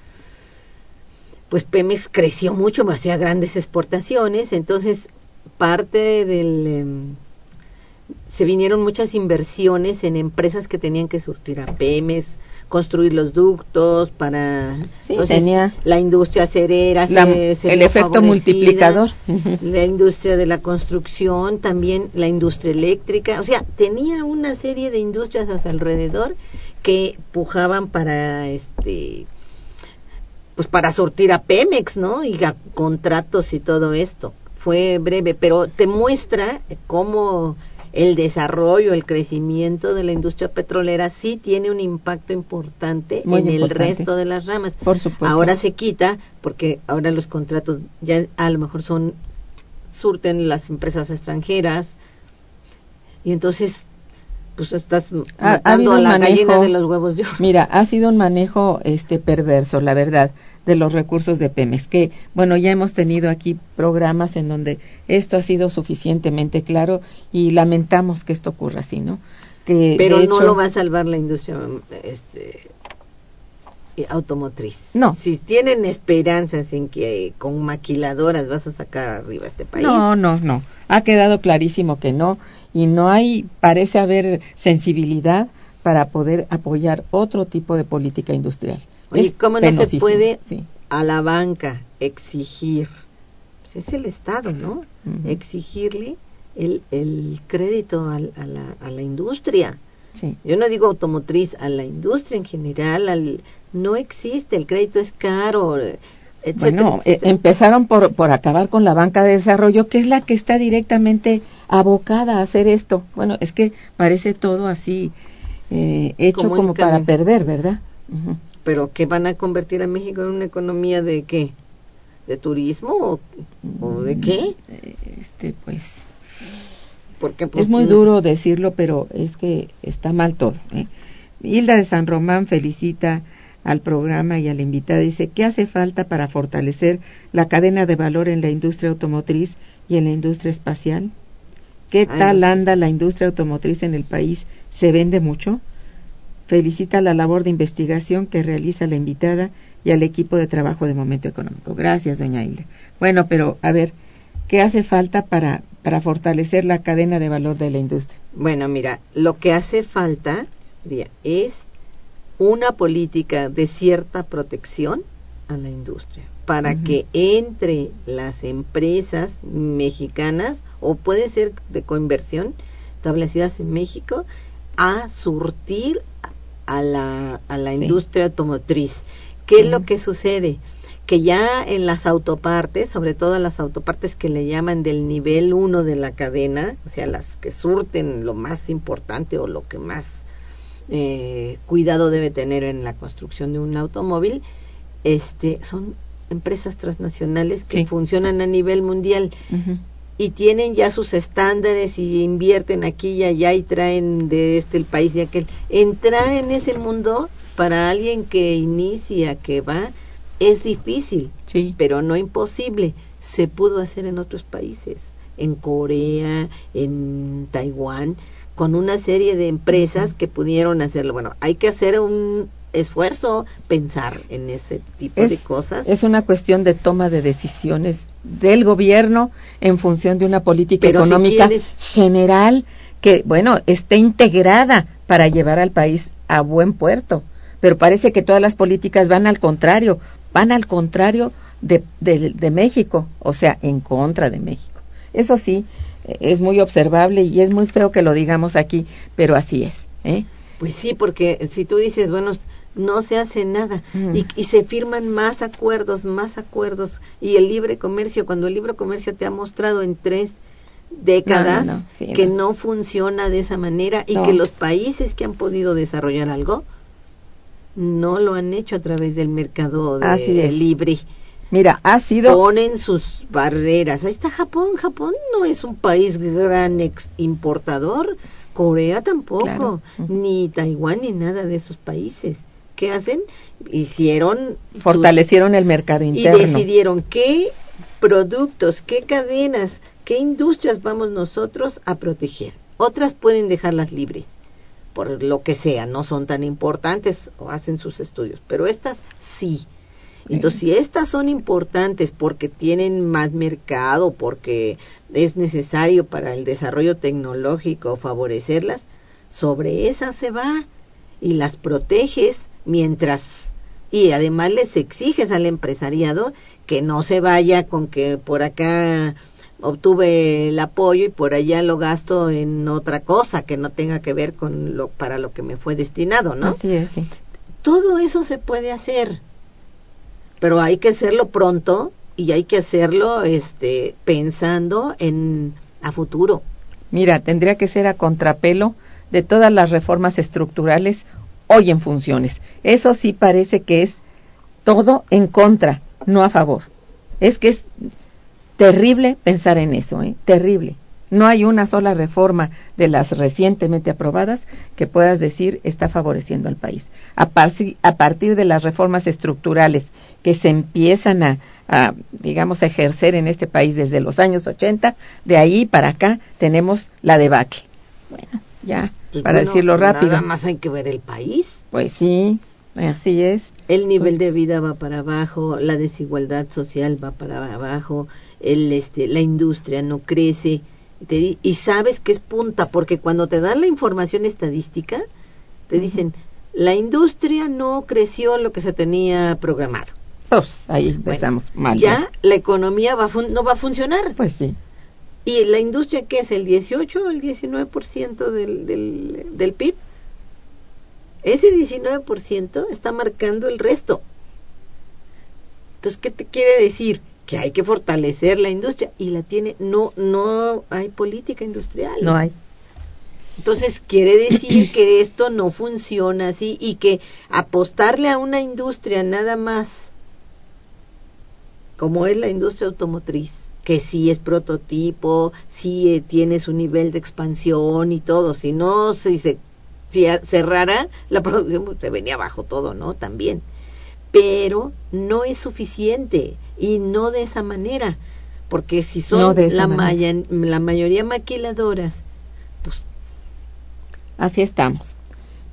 pues Pemex creció mucho, hacía grandes exportaciones, entonces parte del... se vinieron muchas inversiones en empresas que tenían que surtir a Pemex, construir los ductos para Sí, tenía la industria acerera La- se- se el efecto multiplicador. La industria de la construcción, también la industria eléctrica, o sea, tenía una serie de industrias a su alrededor que pujaban para este pues para sortir a Pemex, ¿no? Y a contratos y todo esto. Fue breve, pero te muestra cómo el desarrollo, el crecimiento de la industria petrolera sí tiene un impacto importante Muy en el resto de las ramas. Por supuesto. Ahora se quita porque ahora los contratos ya a lo mejor son surten las empresas extranjeras y entonces pues estás Ha- matando a la gallina de los huevos de oro. Mira, ha sido un manejo este perverso, la verdad, de los recursos de Pemex, que bueno, ya hemos tenido aquí programas en donde esto ha sido suficientemente claro y lamentamos que esto ocurra así, ¿no? Que Pero no lo va a salvar la industria este eh, automotriz. No. Si tienen esperanzas en que con maquiladoras vas a sacar arriba este país. No, no, no. Ha quedado clarísimo que no y no hay parece haber sensibilidad para poder apoyar otro tipo de política industrial. Oye, Es ¿cómo no se puede sí. a la banca exigir? Pues es el Estado, ¿no? Exigirle el, el crédito al- a, la, a la industria. Sí. Yo no digo automotriz, a la industria en general, al, no existe, el crédito es caro, etcétera, Bueno, eh, empezaron por, por acabar con la banca de desarrollo, que es la que está directamente abocada a hacer esto. Bueno, es que parece todo así eh, hecho Como para perder, ¿verdad? Pero ¿qué van a convertir a México en una economía de qué? ¿De turismo o, o de qué? Eh, Este, pues, Porque pues, es muy duro decirlo, pero es que está mal todo. ¿eh? Hilda de San Román felicita al programa y a la invitada. Dice, ¿qué hace falta para fortalecer la cadena de valor en la industria automotriz y en la industria espacial? ¿Qué Ay, tal anda la industria automotriz en el país? ¿Se vende mucho? Felicita la labor de investigación que realiza la invitada y al equipo de trabajo de Momento Económico. Gracias, doña Hilda. Bueno, pero a ver, ¿qué hace falta para, para fortalecer la cadena de valor de la industria? Bueno, mira, lo que hace falta es una política de cierta protección a la industria para que entre las empresas mexicanas o puede ser de coinversión establecidas en México a surtir a la, a la industria automotriz. ¿Qué es lo que sucede? Que ya en las autopartes, sobre todo las autopartes que le llaman del nivel 1 de la cadena, o sea, las que surten lo más importante o lo que más eh, cuidado debe tener en la construcción de un automóvil, este, son empresas transnacionales que funcionan a nivel mundial y tienen ya sus estándares y invierten aquí y allá y traen de este el país de aquel. Entrar en ese mundo para alguien que inicia, que va, es difícil, Sí. pero no imposible. Se pudo hacer en otros países, en Corea, en Taiwán, con una serie de empresas que pudieron hacerlo. Bueno, hay que hacer un esfuerzo, pensar en ese tipo de cosas. Es una cuestión de toma de decisiones del gobierno en función de una política Pero si económica quieres- general que, bueno, esté integrada para llevar al país a buen puerto. Pero parece que todas las políticas van al contrario, van al contrario de, de- de México, o sea, en contra de México. Eso sí, eh, es muy observable y es muy feo que lo digamos aquí, pero así es. ¿eh? Pues sí, porque si tú dices, bueno, no se hace nada Mm. y, y se firman más acuerdos, más acuerdos y el libre comercio, cuando el libre comercio te ha mostrado en tres décadas No, no, no, sí, que no. funciona de esa manera y que los países que han podido desarrollar algo no lo han hecho a través del mercado de Así es. libre. Mira, ha sido... Ponen sus barreras. Ahí está Japón. Japón no es un país gran ex importador. Corea tampoco. Claro. Ni Taiwán ni nada de esos países. ¿Qué hacen? Hicieron sus- fortalecieron el mercado y interno. decidieron qué productos, qué cadenas, qué industrias vamos nosotros a proteger. Otras pueden dejarlas libres, por lo que sea, no son tan importantes o hacen sus estudios, pero estas sí. Entonces, si estas son importantes porque tienen más mercado, porque es necesario para el desarrollo tecnológico favorecerlas, sobre esas se va y las proteges mientras y además les exiges al empresariado que no se vaya con que por acá obtuve el apoyo y por allá lo gasto en otra cosa que no tenga que ver con lo para lo que me fue destinado, ¿no? Así es, sí. Todo eso se puede hacer, pero hay que hacerlo pronto y hay que hacerlo este pensando en a futuro. Mira, tendría que ser a contrapelo de todas las reformas estructurales hoy en funciones. Eso sí parece que es todo en contra, no a favor. Es que es terrible pensar en eso, ¿eh? terrible. No hay una sola reforma de las recientemente aprobadas que puedas decir está favoreciendo al país. A, parci- a partir de las reformas estructurales que se empiezan a, a, digamos, a ejercer en este país desde los años 80, de ahí para acá tenemos la debacle. Bueno, ya, Pues para bueno, decirlo rápido. Nada más hay que ver el país. Pues sí, así es. El nivel de vida va para abajo, la desigualdad social va para abajo, el este la industria no crece. Te y sabes que es punta porque cuando te dan la información estadística te dicen la industria no creció lo que se tenía programado. Pues ahí Bueno, empezamos mal. ya la economía va fun- no va a funcionar. Pues sí. ¿Y la industria qué es? ¿El 18 o el 19% del, del, del PIB? Ese 19% está marcando el resto. Entonces, ¿qué te quiere decir? Que hay que fortalecer la industria y la tiene, no, no hay política industrial. No hay. Entonces, quiere decir que esto no funciona así y que apostarle a una industria nada más, como es la industria automotriz, que sí es prototipo, sí eh, tiene su nivel de expansión y todo, si no si se si cerrara la producción, pues, se venía abajo todo, ¿no? También. Pero no es suficiente y no de esa manera, porque si son No la, maya- la mayoría maquiladoras, pues Así estamos.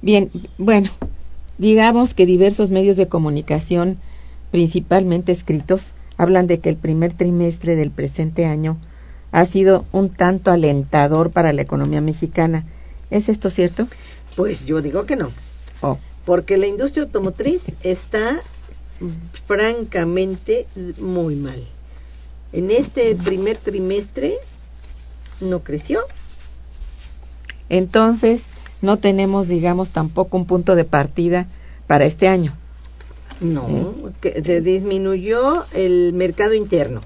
Bien, bueno, digamos que diversos medios de comunicación, principalmente escritos, hablan de que el primer trimestre del presente año ha sido un tanto alentador para la economía mexicana. ¿Es esto cierto? Pues yo digo que no, Oh, porque la industria automotriz está francamente muy mal. En este primer trimestre no creció. entonces, no tenemos, digamos, tampoco un punto de partida para este año. No, que se disminuyó el mercado interno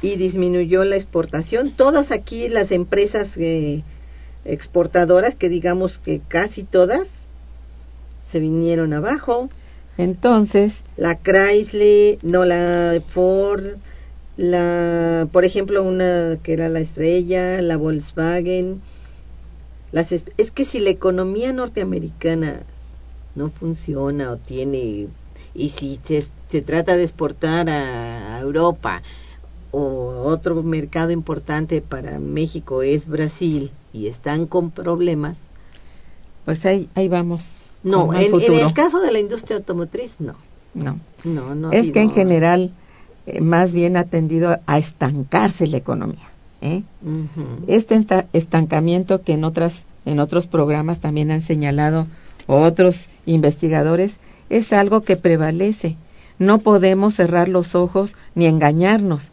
y disminuyó la exportación. Todas aquí las empresas eh, exportadoras, que digamos que casi todas, se vinieron abajo. Entonces, La Chrysler, no la Ford, la, por ejemplo, una que era la Estrella, la Volkswagen. Las, es es que si la economía norteamericana no funciona o tiene y si se, se trata de exportar a, a Europa o otro mercado importante para México es Brasil y están con problemas pues ahí, ahí vamos. no en, el caso de la industria automotriz no No. no no es que en general, eh, más bien ha tendido a estancarse la economía. ¿eh? Este estancamiento que en otras en otros programas también han señalado otros investigadores es algo que prevalece. No podemos cerrar los ojos ni engañarnos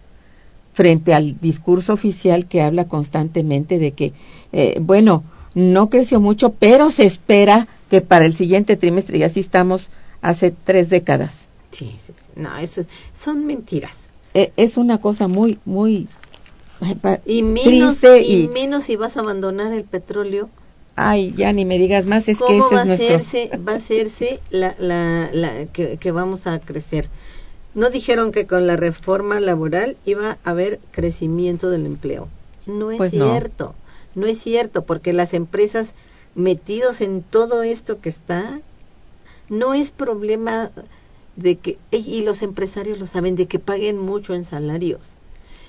frente al discurso oficial que habla constantemente de que, eh, bueno, no creció mucho, pero se espera que para el siguiente trimestre, y así estamos hace tres décadas. Sí, sí, sí. No, eso es, son mentiras. Eh, es una cosa muy, muy pa- Y menos, triste y, y, menos si vas a abandonar el petróleo. Ay, ya ni me digas más, es que ¿Cómo ese va, es a nuestro... hacerse, va a hacerse la, la, la, que, que vamos a crecer? No dijeron que con la reforma laboral iba a haber crecimiento del empleo. No es Pues no. cierto, no. es cierto, porque las empresas metidos en todo esto que está, no es problema de que, y los empresarios lo saben, de que paguen mucho en salarios,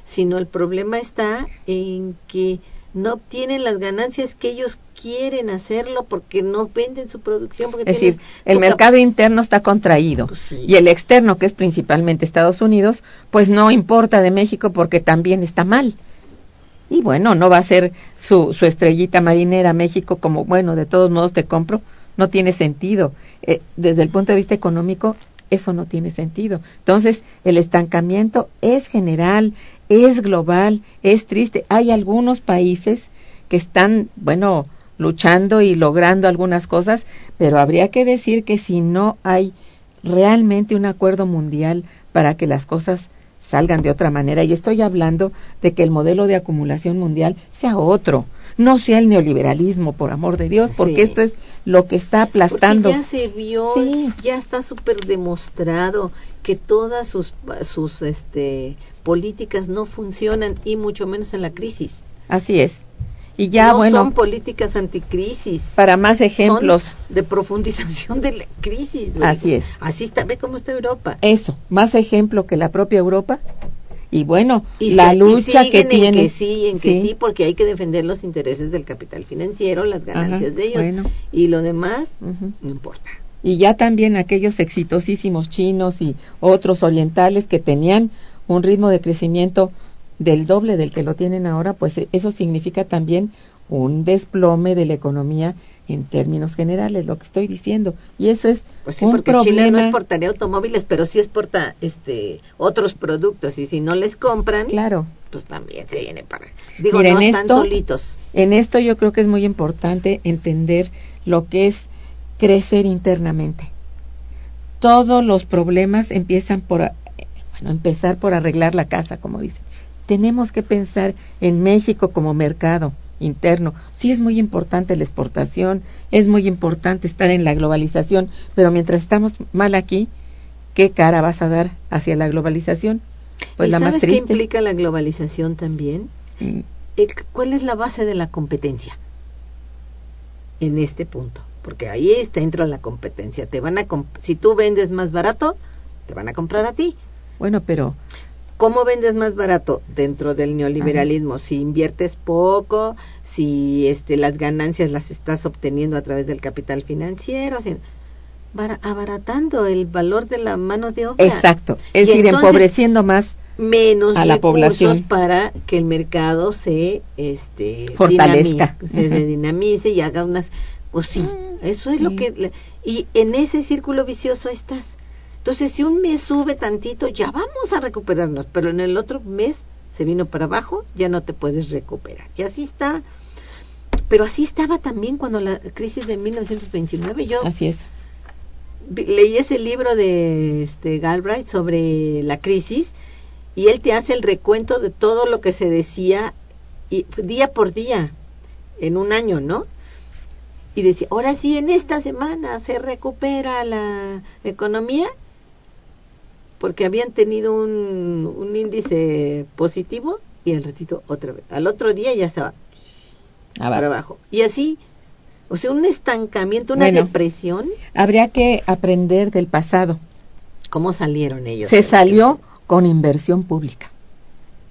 sino el problema está en que no obtienen las ganancias que ellos quieren hacerlo porque no venden su producción. Porque Es decir, el mercado interno está contraído Pues sí. y el externo, que es principalmente Estados Unidos, pues no importa de México porque también está mal. Y bueno, no va a ser su, su estrellita marinera México como, bueno, de todos modos te compro, no tiene sentido. Eh, desde el punto de vista económico, eso no tiene sentido. Entonces, el estancamiento es general, es global, es triste. Hay algunos países que están, bueno, luchando y logrando algunas cosas, pero habría que decir que si no hay realmente un acuerdo mundial para que las cosas salgan de otra manera, y estoy hablando de que el modelo de acumulación mundial sea otro, no sea el neoliberalismo, por amor de Dios, porque Sí. esto es lo que está aplastando. Porque ya se vio, Sí. ya está súper demostrado que todas sus, sus este, políticas no funcionan y mucho menos en la crisis. Así es. Y ya, no bueno, son políticas anticrisis. para más ejemplos, Son de profundización de la crisis. Así es. Así está, ve cómo está Europa. eso, más ejemplo que la propia Europa. Y bueno, Y la se- y lucha que siguen en tiene. que sí, en que sí. porque hay que defender los intereses del capital financiero, las ganancias Ajá, de ellos. bueno. Y lo demás, no importa. y ya también aquellos exitosísimos chinos y otros orientales que tenían un ritmo de crecimiento del doble del que lo tienen ahora, pues e- eso significa también un desplome de la economía en términos generales, lo que estoy diciendo. Y eso es Pues sí, un porque Chile no problema. exportaría automóviles, pero sí exporta este otros productos y si no les compran, Claro, pues también se viene para. Digo, Mira, no en están esto- solitos. En esto yo creo que es muy importante entender lo que es crecer internamente. Todos los problemas empiezan por, a- bueno, empezar por arreglar la casa, como dicen. Tenemos que pensar en México como mercado interno. Sí es muy importante la exportación, es muy importante estar en la globalización, pero mientras estamos mal aquí, ¿qué cara vas a dar hacia la globalización? Pues ¿Y la sabes más qué triste. implica la globalización también? Mm, Eh, ¿Cuál es la base de la competencia? En este punto, porque ahí está entra la competencia. Te van a si tú vendes más barato, te van a comprar a ti. Bueno, pero ¿Cómo vendes más barato? Dentro del neoliberalismo, si inviertes poco, si este, las ganancias las estás obteniendo a través del capital financiero, si- abaratando el valor de la mano de obra. exacto, es Y decir, entonces- empobreciendo más Menos a la población. para que el mercado se este, Fortalezca. dinamice, se dinamice y haga unas Pues sí, eso es lo que... Y en ese círculo vicioso estás. Entonces, si un mes sube tantito, ya vamos a recuperarnos, pero en el otro mes se vino para abajo, ya no te puedes recuperar. Y así está. Pero así estaba también cuando la crisis de 1929. Yo Así es. leí ese libro de este Galbraith sobre la crisis y él te hace el recuento de todo lo que se decía y, día por día en un año, ¿no? Y decía, ahora sí, en esta semana se recupera la economía porque habían tenido un, un índice positivo y al ratito otra vez. Al otro día ya estaba Ah, para abajo. Y así, o sea, un estancamiento, una Bueno. depresión. Habría que aprender del pasado. ¿Cómo salieron ellos? Se salió con inversión pública.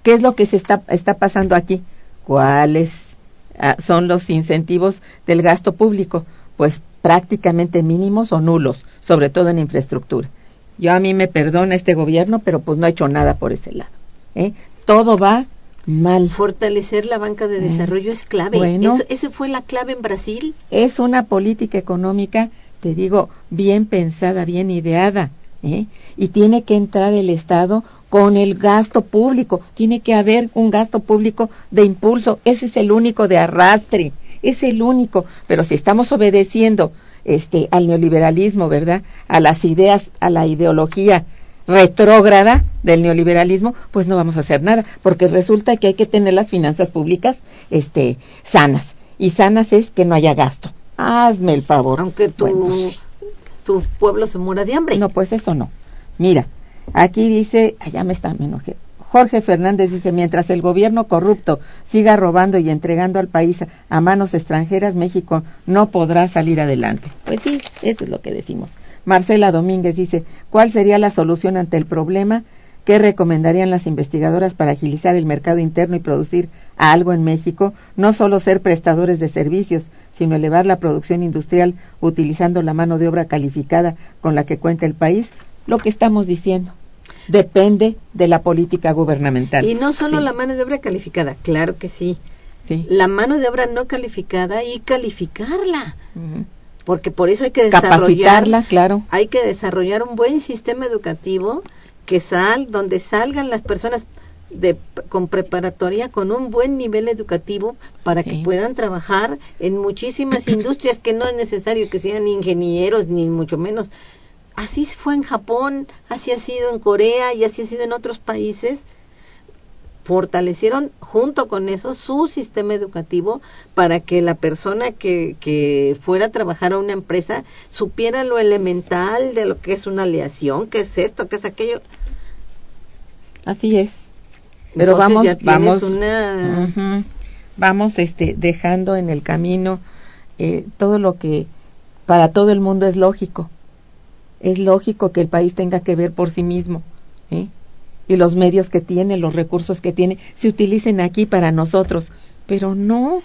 ¿Qué es lo que se está, está pasando aquí? ¿Cuáles ah, son los incentivos del gasto público? Pues prácticamente mínimos o nulos, sobre todo en infraestructura. Yo a mí me perdona este gobierno, pero pues no ha hecho nada por ese lado. ¿eh? Todo va mal. Fortalecer la banca de desarrollo es clave. Mm. Bueno. Eso, esa fue la clave en Brasil. Es una política económica, te digo, bien pensada, bien ideada. ¿eh? Y tiene que entrar el Estado con el gasto público. Tiene que haber un gasto público de impulso. Ese es el único de arrastre. Es el único. Pero si estamos obedeciendo este, al neoliberalismo, ¿verdad? A las ideas, a la ideología retrógrada del neoliberalismo, pues no vamos a hacer nada, porque resulta que hay que tener las finanzas públicas este sanas y sanas es que no haya gasto. Hazme el favor. Aunque tu, Bueno, pues, tu pueblo se muera de hambre. no, pues eso no. Mira, aquí dice, allá me está, me enojé. Jorge Fernández dice, mientras el gobierno corrupto siga robando y entregando al país a, manos extranjeras, México no podrá salir adelante. Pues sí, eso es lo que decimos. Marcela Domínguez dice, ¿cuál sería la solución ante el problema? ¿Qué recomendarían las investigadoras para agilizar el mercado interno y producir algo en México? No solo ser prestadores de servicios, sino elevar la producción industrial utilizando la mano de obra calificada con la que cuenta el país. Lo que estamos diciendo depende de la política gubernamental. Y no solo Sí, la mano de obra calificada, claro que sí. sí. La mano de obra no calificada y calificarla. Porque por eso hay que desarrollar, Capacitarla, claro. hay que desarrollar un buen sistema educativo que sal, donde salgan las personas de, con preparatoria con un buen nivel educativo para que puedan trabajar en muchísimas industrias que no es necesario que sean ingenieros ni mucho menos. Así fue en Japón, así ha sido en Corea y así ha sido en otros países. Fortalecieron junto con eso su sistema educativo para que la persona que, que fuera a trabajar a una empresa supiera lo elemental de lo que es una aleación, qué es esto, qué es aquello. Así es. Pero Entonces vamos, ya vamos, una vamos, este, dejando en el camino eh, todo lo que para todo el mundo es lógico. Es lógico que el país tenga que ver por sí mismo, ¿eh? y los medios que tiene, los recursos que tiene, se utilicen aquí para nosotros. Pero no,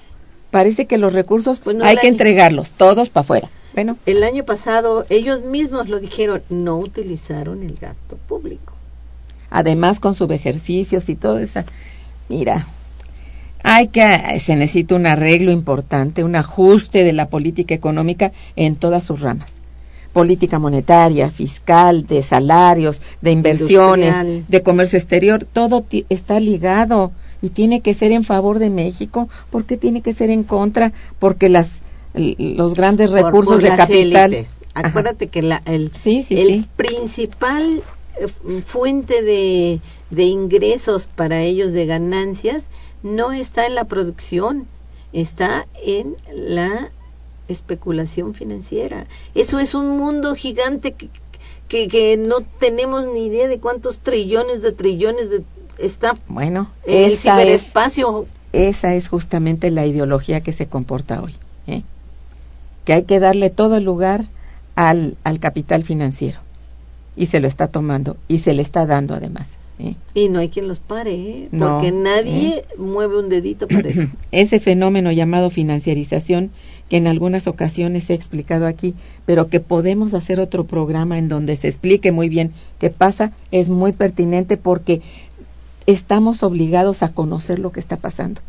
parece que los recursos Pues hay que año- entregarlos, todos para afuera. Bueno, El año pasado ellos mismos lo dijeron, no utilizaron el gasto público. además con subejercicios y todo eso. Mira, hay que, se necesita un arreglo importante, un ajuste de la política económica en todas sus ramas. Política monetaria, fiscal, de salarios, de inversiones, Industrial. de comercio exterior, todo está ligado y tiene que ser en favor de México, porque tiene que ser en contra, porque las los grandes Por- recursos por de las capital. élites. Ajá. Acuérdate que la, el, Sí, sí, el sí. principal eh, fuente de, de ingresos para ellos de ganancias no está en la producción, está en la especulación financiera. Eso es un mundo gigante que, que, que no tenemos ni idea de cuántos trillones de trillones de está Bueno, en el esa es ciberespacio. Esa es justamente la ideología que se comporta hoy. ¿eh? Que hay que darle todo el lugar al, al capital financiero. Y se lo está tomando y se le está dando además. ¿Eh? Y no hay quien los pare, ¿eh? No, porque nadie mueve un dedito para eso. Ese fenómeno llamado financiarización, que en algunas ocasiones he explicado aquí, pero que podemos hacer otro programa en donde se explique muy bien qué pasa, es muy pertinente porque estamos obligados a conocer lo que está pasando.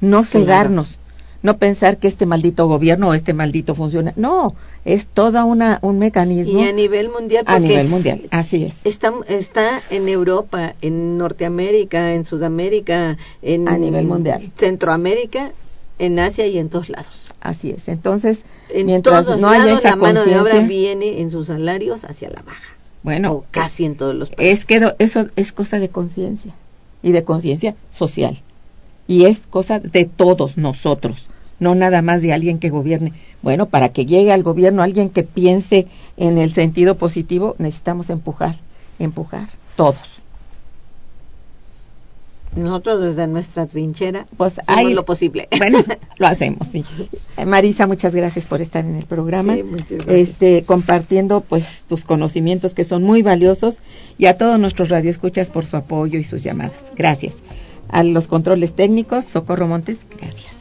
No cegarnos, no pensar que este maldito gobierno o este maldito funciona. No, es toda una un mecanismo. Y a nivel mundial. A nivel mundial, así es. Está, está en Europa, en Norteamérica, en Sudamérica, en a nivel mundial. Centroamérica, en Asia y en todos lados. Así es. Entonces, En mientras todos no lados haya esa la mano de obra conciencia, viene en sus salarios hacia la baja. bueno, o casi en todos los países. es que eso es cosa de conciencia y de conciencia social. Y es cosa de todos nosotros, no nada más de alguien que gobierne. Bueno, para que llegue al gobierno alguien que piense en el sentido positivo, necesitamos empujar, empujar, todos. Nosotros desde nuestra trinchera Pues hacemos hay- lo posible. Bueno, lo hacemos, sí. Eh, Marisa, muchas gracias por estar en el programa. Sí, muchas gracias. Este, compartiendo pues tus conocimientos que son muy valiosos y a todos nuestros radioescuchas por su apoyo y sus llamadas. Gracias. A los controles técnicos, Socorro Montes, gracias.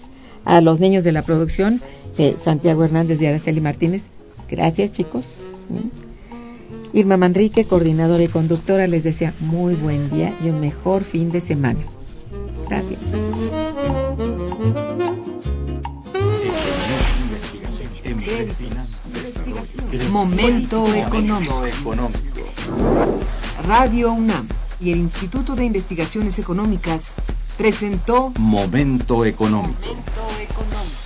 A los niños de la producción, eh, Santiago Hernández y Araceli Martínez, gracias chicos. ¿Mm? Irma Manrique, coordinadora y conductora, les desea muy buen día y un mejor fin de semana. Gracias. Momento económico. Radio UNAM y el Instituto de Investigaciones Económicas presentó Momento económico. Momento económico.